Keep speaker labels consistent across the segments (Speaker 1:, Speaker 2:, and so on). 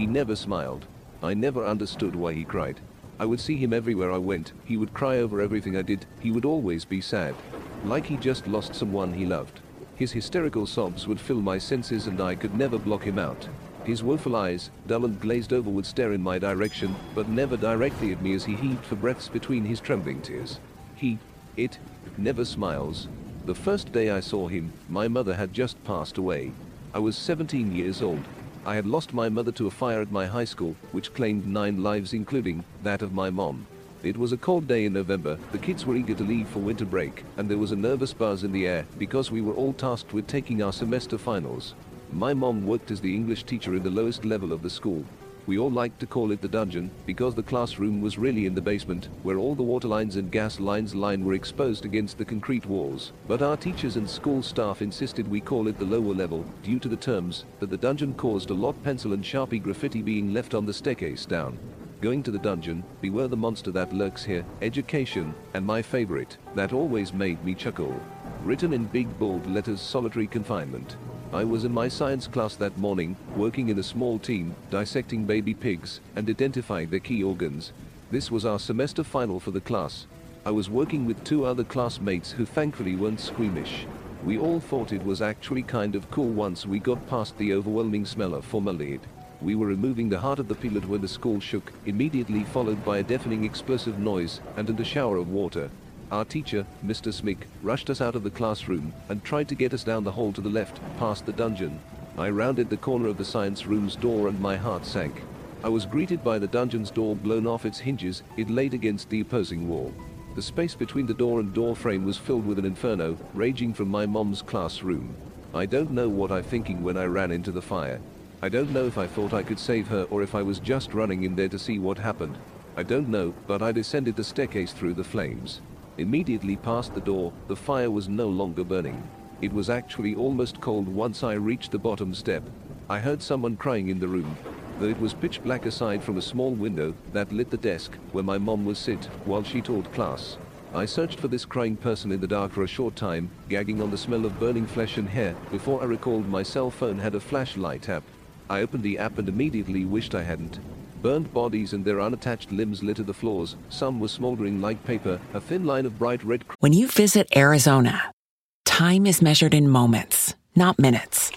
Speaker 1: He never smiled. I never understood why he cried. I would see him everywhere I went. He would cry over everything I did. He would always be sad. Like he just lost someone he loved. His hysterical sobs would fill my senses and I could never block him out. His woeful eyes, dull and glazed over, would stare in my direction, but never directly at me as he heaved for breaths between his trembling tears. He, it, never smiles. The first day I saw him, my mother had just passed away. I was 17 years old. I had lost my mother to a fire at my high school, which claimed nine lives, including that of my mom. It was a cold day in November, the kids were eager to leave for winter break, and there was a nervous buzz in the air because we were all tasked with taking our semester finals. My mom worked as the English teacher in the lowest level of the school. We all liked to call it the dungeon because the classroom was really in the basement, where all the water lines and gas lines line were exposed against the concrete walls. But our teachers and school staff insisted we call it the lower level, due to the terms that the dungeon caused a lot pencil and sharpie graffiti being left on the staircase down. Going to the dungeon, beware the monster that lurks here, education, and my favorite, that always made me chuckle. Written in big bold letters solitary confinement. I was in my science class that morning, working in a small team, dissecting baby pigs and identifying their key organs. This was our semester final for the class. I was working with two other classmates who thankfully weren't squeamish. We all thought it was actually kind of cool once we got past the overwhelming smell of formaldehyde. We were removing the heart of the pellet when the school shook, immediately followed by a deafening explosive noise and a shower of water. Our teacher, Mr. Smick, rushed us out of the classroom and tried to get us down the hall to the left, past the dungeon. I rounded the corner of the science room's door and my heart sank. I was greeted by the dungeon's door blown off its hinges, it laid against the opposing wall. The space between the door and door frame was filled with an inferno, raging from my mom's classroom. I don't know what I thinking when I ran into the fire. I don't know if I thought I could save her or if I was just running in there to see what happened. I don't know, but I descended the staircase through the flames. Immediately past the door, the fire was no longer burning. It was actually almost cold once I reached the bottom step. I heard someone crying in the room, though it was pitch black aside from a small window that lit the desk where my mom was sit while she taught class. I searched for this crying person in the dark for a short time, gagging on the smell of burning flesh and hair, before I recalled my cell phone had a flashlight app. I opened the app and immediately wished I hadn't. Burned bodies and their unattached limbs litter the floors. Some were smoldering like paper, a thin line of bright red.
Speaker 2: When you visit Arizona, time is measured in moments, not minutes.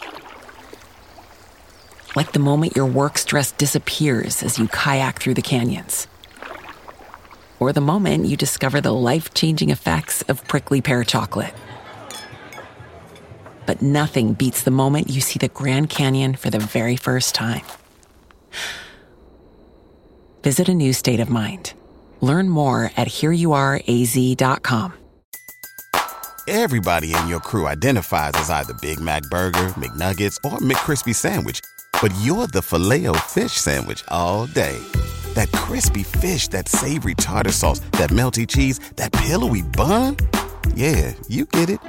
Speaker 2: Like the moment your work stress disappears as you kayak through the canyons. Or the moment you discover the life changing effects of prickly pear chocolate. But nothing beats the moment you see the Grand Canyon for the very first time. Visit a new state of mind. Learn more at hereyouareaz.com.
Speaker 3: Everybody in your crew identifies as either Big Mac Burger, McNuggets, or McCrispy Sandwich. But you're the filet fish Sandwich all day. That crispy fish, that savory tartar sauce, that melty cheese, that pillowy bun. Yeah, you get it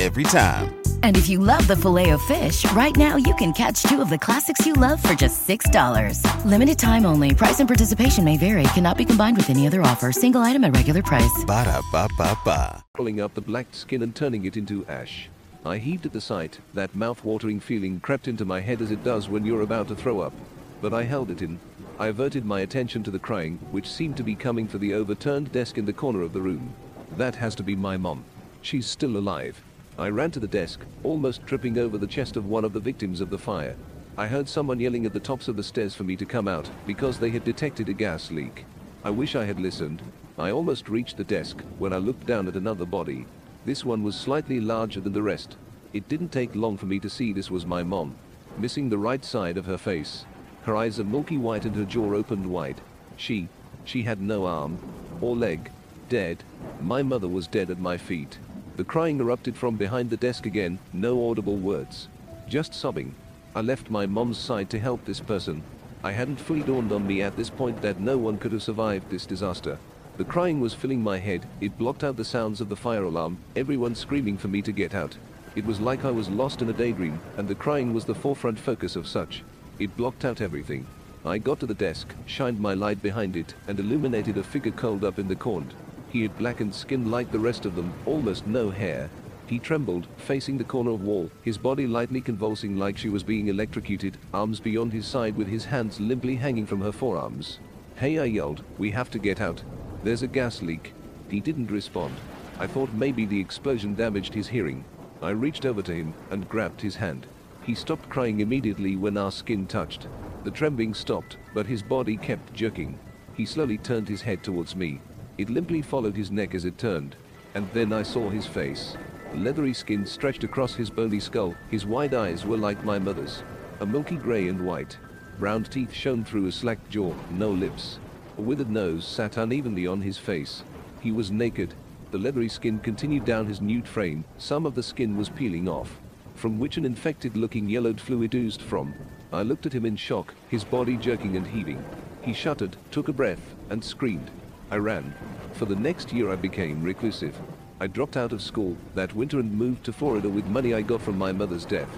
Speaker 3: every time.
Speaker 4: And if you love the Filet-O-Fish, right now you can catch two of the classics you love for just $6. Limited time only. Price and participation may vary. Cannot be combined with any other offer. Single item at regular price.
Speaker 3: Ba da ba ba ba.
Speaker 1: Pulling up the black skin and turning it into ash. I heaved at the sight. That mouth-watering feeling crept into my head as it does when you're about to throw up. But I held it in. I averted my attention to the crying, which seemed to be coming for the overturned desk in the corner of the room. That has to be my mom. She's still alive. I ran to the desk, almost tripping over the chest of one of the victims of the fire. I heard someone yelling at the tops of the stairs for me to come out because they had detected a gas leak. I wish I had listened. I almost reached the desk when I looked down at another body. This one was slightly larger than the rest. It didn't take long for me to see this was my mom, missing the right side of her face. Her eyes are milky white and her jaw opened wide. She, she had no arm or leg. Dead. My mother was dead at my feet. The crying erupted from behind the desk again, no audible words. Just sobbing. I left my mom's side to help this person. I hadn't fully dawned on me at this point that no one could have survived this disaster. The crying was filling my head, it blocked out the sounds of the fire alarm, everyone screaming for me to get out. It was like I was lost in a daydream, and the crying was the forefront focus of such. It blocked out everything. I got to the desk, shined my light behind it, and illuminated a figure curled up in the corner. He had blackened skin like the rest of them, almost no hair. He trembled, facing the corner of wall, his body lightly convulsing like she was being electrocuted, arms beyond his side with his hands limply hanging from her forearms. Hey, I yelled, we have to get out. There's a gas leak. He didn't respond. I thought maybe the explosion damaged his hearing. I reached over to him and grabbed his hand. He stopped crying immediately when our skin touched. The trembling stopped, but his body kept jerking. He slowly turned his head towards me. It limply followed his neck as it turned. And then I saw his face. Leathery skin stretched across his bony skull. His wide eyes were like my mother's. A milky gray and white. Brown teeth shone through a slack jaw, no lips. A withered nose sat unevenly on his face. He was naked. The leathery skin continued down his nude frame. Some of the skin was peeling off, from which an infected-looking yellowed fluid oozed from. I looked at him in shock, his body jerking and heaving. He shuddered, took a breath, and screamed. I ran. For the next year I became reclusive. I dropped out of school that winter and moved to Florida with money I got from my mother's death,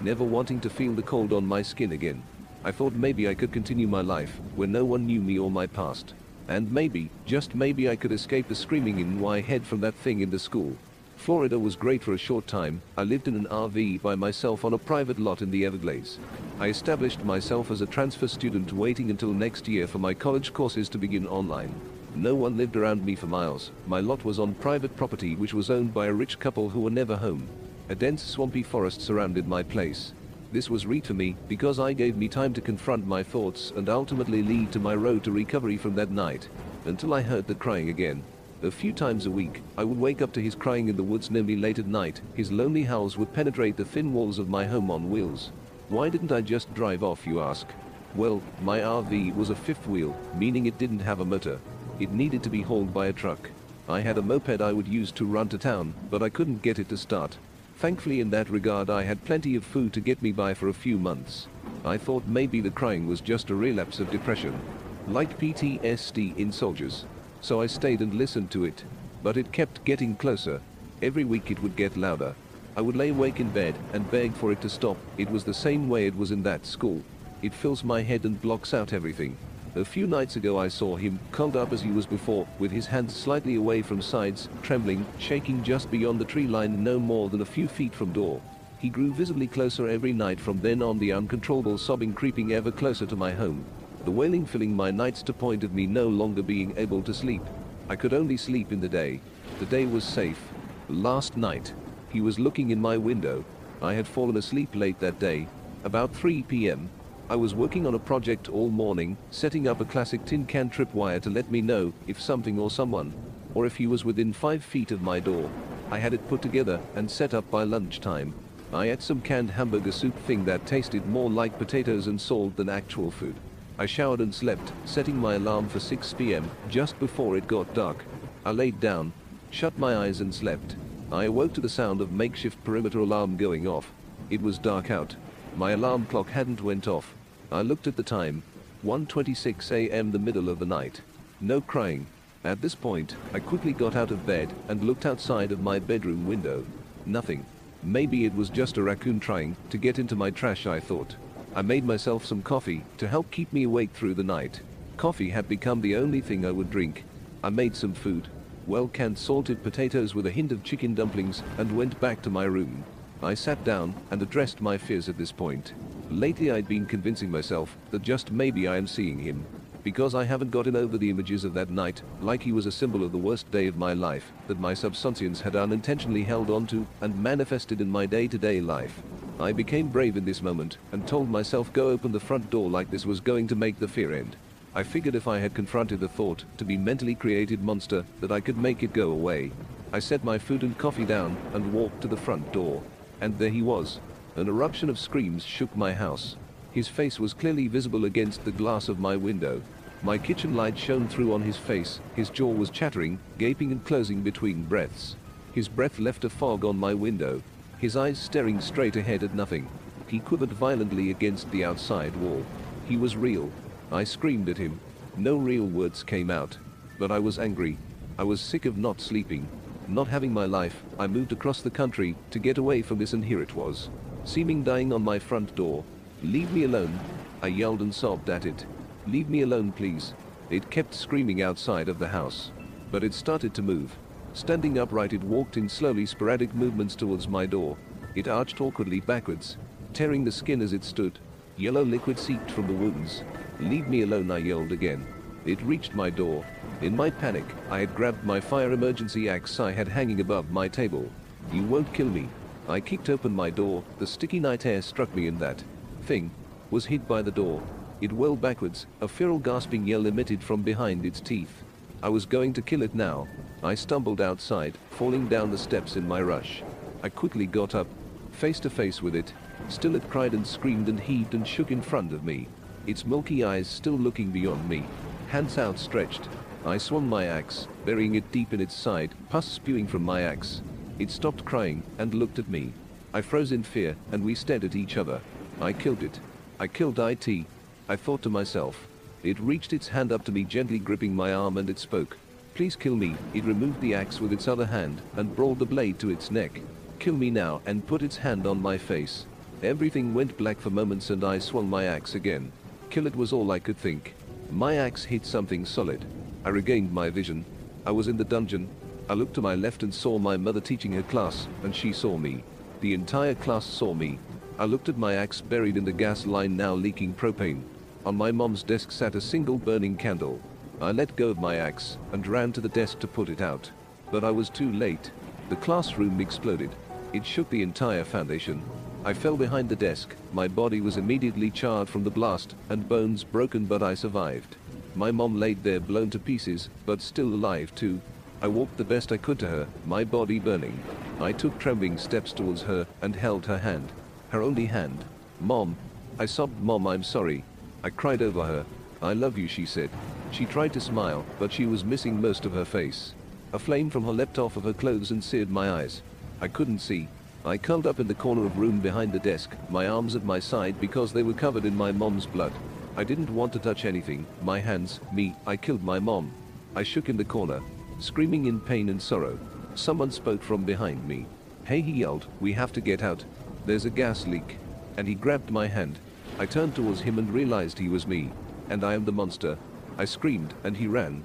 Speaker 1: never wanting to feel the cold on my skin again. I thought maybe I could continue my life where no one knew me or my past. And maybe, just maybe I could escape the screaming in my head from that thing in the school. Florida was great for a short time. I lived in an RV by myself on a private lot in the Everglades. I established myself as a transfer student waiting until next year for my college courses to begin online. No one lived around me for miles. My lot was on private property which was owned by a rich couple who were never home. A dense swampy forest surrounded my place. This was read to me because I gave me time to confront my thoughts and ultimately lead to my road to recovery from that night. Until I heard the crying again. A few times a week, I would wake up to his crying in the woods near me late at night. His lonely howls would penetrate the thin walls of my home on wheels. Why didn't I just drive off, you ask? Well, my RV was a fifth wheel, meaning it didn't have a motor. It needed to be hauled by a truck. I had a moped I would use to run to town, but I couldn't get it to start. Thankfully in that regard I had plenty of food to get me by for a few months. I thought maybe the crying was just a relapse of depression, like PTSD in soldiers. So I stayed and listened to it. But it kept getting closer. Every week it would get louder. I would lay awake in bed and beg for it to stop. It was the same way it was in that school. It fills my head and blocks out everything. A few nights ago I saw him, curled up as he was before, with his hands slightly away from sides, trembling, shaking just beyond the tree line no more than a few feet from door. He grew visibly closer every night from then on the uncontrollable sobbing creeping ever closer to my home. The wailing filling my nights to point of me no longer being able to sleep. I could only sleep in the day. The day was safe. Last night, he was looking in my window. I had fallen asleep late that day. About 3 p.m., I was working on a project all morning, setting up a classic tin can tripwire to let me know if something or someone, or if he was within five feet of my door. I had it put together and set up by lunchtime. I ate some canned hamburger soup thing that tasted more like potatoes and salt than actual food. I showered and slept, setting my alarm for 6 p.m. just before it got dark. I laid down, shut my eyes and slept. I awoke to the sound of makeshift perimeter alarm going off. It was dark out. My alarm clock hadn't went off. I looked at the time. 1.26 a.m. the middle of the night. No crying. At this point, I quickly got out of bed and looked outside of my bedroom window. Nothing. Maybe it was just a raccoon trying to get into my trash, I thought. I made myself some coffee to help keep me awake through the night. Coffee had become the only thing I would drink. I made some food. Well canned salted potatoes with a hint of chicken dumplings and went back to my room. I sat down and addressed my fears at this point. Lately I'd been convincing myself that just maybe I am seeing him. Because I haven't gotten over the images of that night, like he was a symbol of the worst day of my life, that my subconscious had unintentionally held onto and manifested in my day-to-day life. I became brave in this moment and told myself go open the front door like this was going to make the fear end. I figured if I had confronted the thought to be mentally created monster that I could make it go away. I set my food and coffee down and walked to the front door. And there he was, an eruption of screams shook my house. His face was clearly visible against the glass of my window. My kitchen light shone through on his face, his jaw was chattering, gaping and closing between breaths. His breath left a fog on my window, his eyes staring straight ahead at nothing. He quivered violently against the outside wall. He was real. I screamed at him. No real words came out. But I was angry. I was sick of not sleeping. Not having my life, I moved across the country to get away from this and here it was seeming dying on my front door. Leave me alone. I yelled and sobbed at it. Leave me alone, please. It kept screaming outside of the house. But it started to move. Standing upright, it walked in slowly sporadic movements towards my door. It arched awkwardly backwards, tearing the skin as it stood. Yellow liquid seeped from the wounds. Leave me alone, I yelled again. It reached my door. In my panic, I had grabbed my fire emergency axe I had hanging above my table. You won't kill me. I kicked open my door. The sticky night air struck me in that thing was hit by the door. It whirled backwards, a feral gasping yell emitted from behind its teeth. I was going to kill it now. I stumbled outside, falling down the steps in my rush. I quickly got up, face to face with it. Still it cried and screamed and heaved and shook in front of me. Its milky eyes still looking beyond me. Hands outstretched. I swung my axe, burying it deep in its side, pus spewing from my axe. It stopped crying and looked at me. I froze in fear and we stared at each other. I killed it. I killed IT. I thought to myself. It reached its hand up to me gently gripping my arm and it spoke. Please kill me. It removed the axe with its other hand and brought the blade to its neck. Kill me now and put its hand on my face. Everything went black for moments and I swung my axe again. Kill it was all I could think. My axe hit something solid. I regained my vision. I was in the dungeon. I looked to my left and saw my mother teaching her class, and she saw me. The entire class saw me. I looked at my axe buried in the gas line now leaking propane. On my mom's desk sat a single burning candle. I let go of my axe and ran to the desk to put it out. But I was too late. The classroom exploded. It shook the entire foundation. I fell behind the desk. My body was immediately charred from the blast and bones broken, but I survived. My mom laid there blown to pieces, but still alive too. I walked the best I could to her, my body burning. I took trembling steps towards her and held her hand. Her only hand. Mom. I sobbed, Mom, I'm sorry. I cried over her. I love you, she said. She tried to smile, but she was missing most of her face. A flame from her leapt off of her clothes and seared my eyes. I couldn't see. I curled up in the corner of room behind the desk, my arms at my side because they were covered in my mom's blood. I didn't want to touch anything, my hands, me, I killed my mom. I shook in the corner, screaming in pain and sorrow. Someone spoke from behind me. Hey, he yelled, we have to get out. There's a gas leak. And he grabbed my hand. I turned towards him and realized he was me. And I am the monster. I screamed and he ran.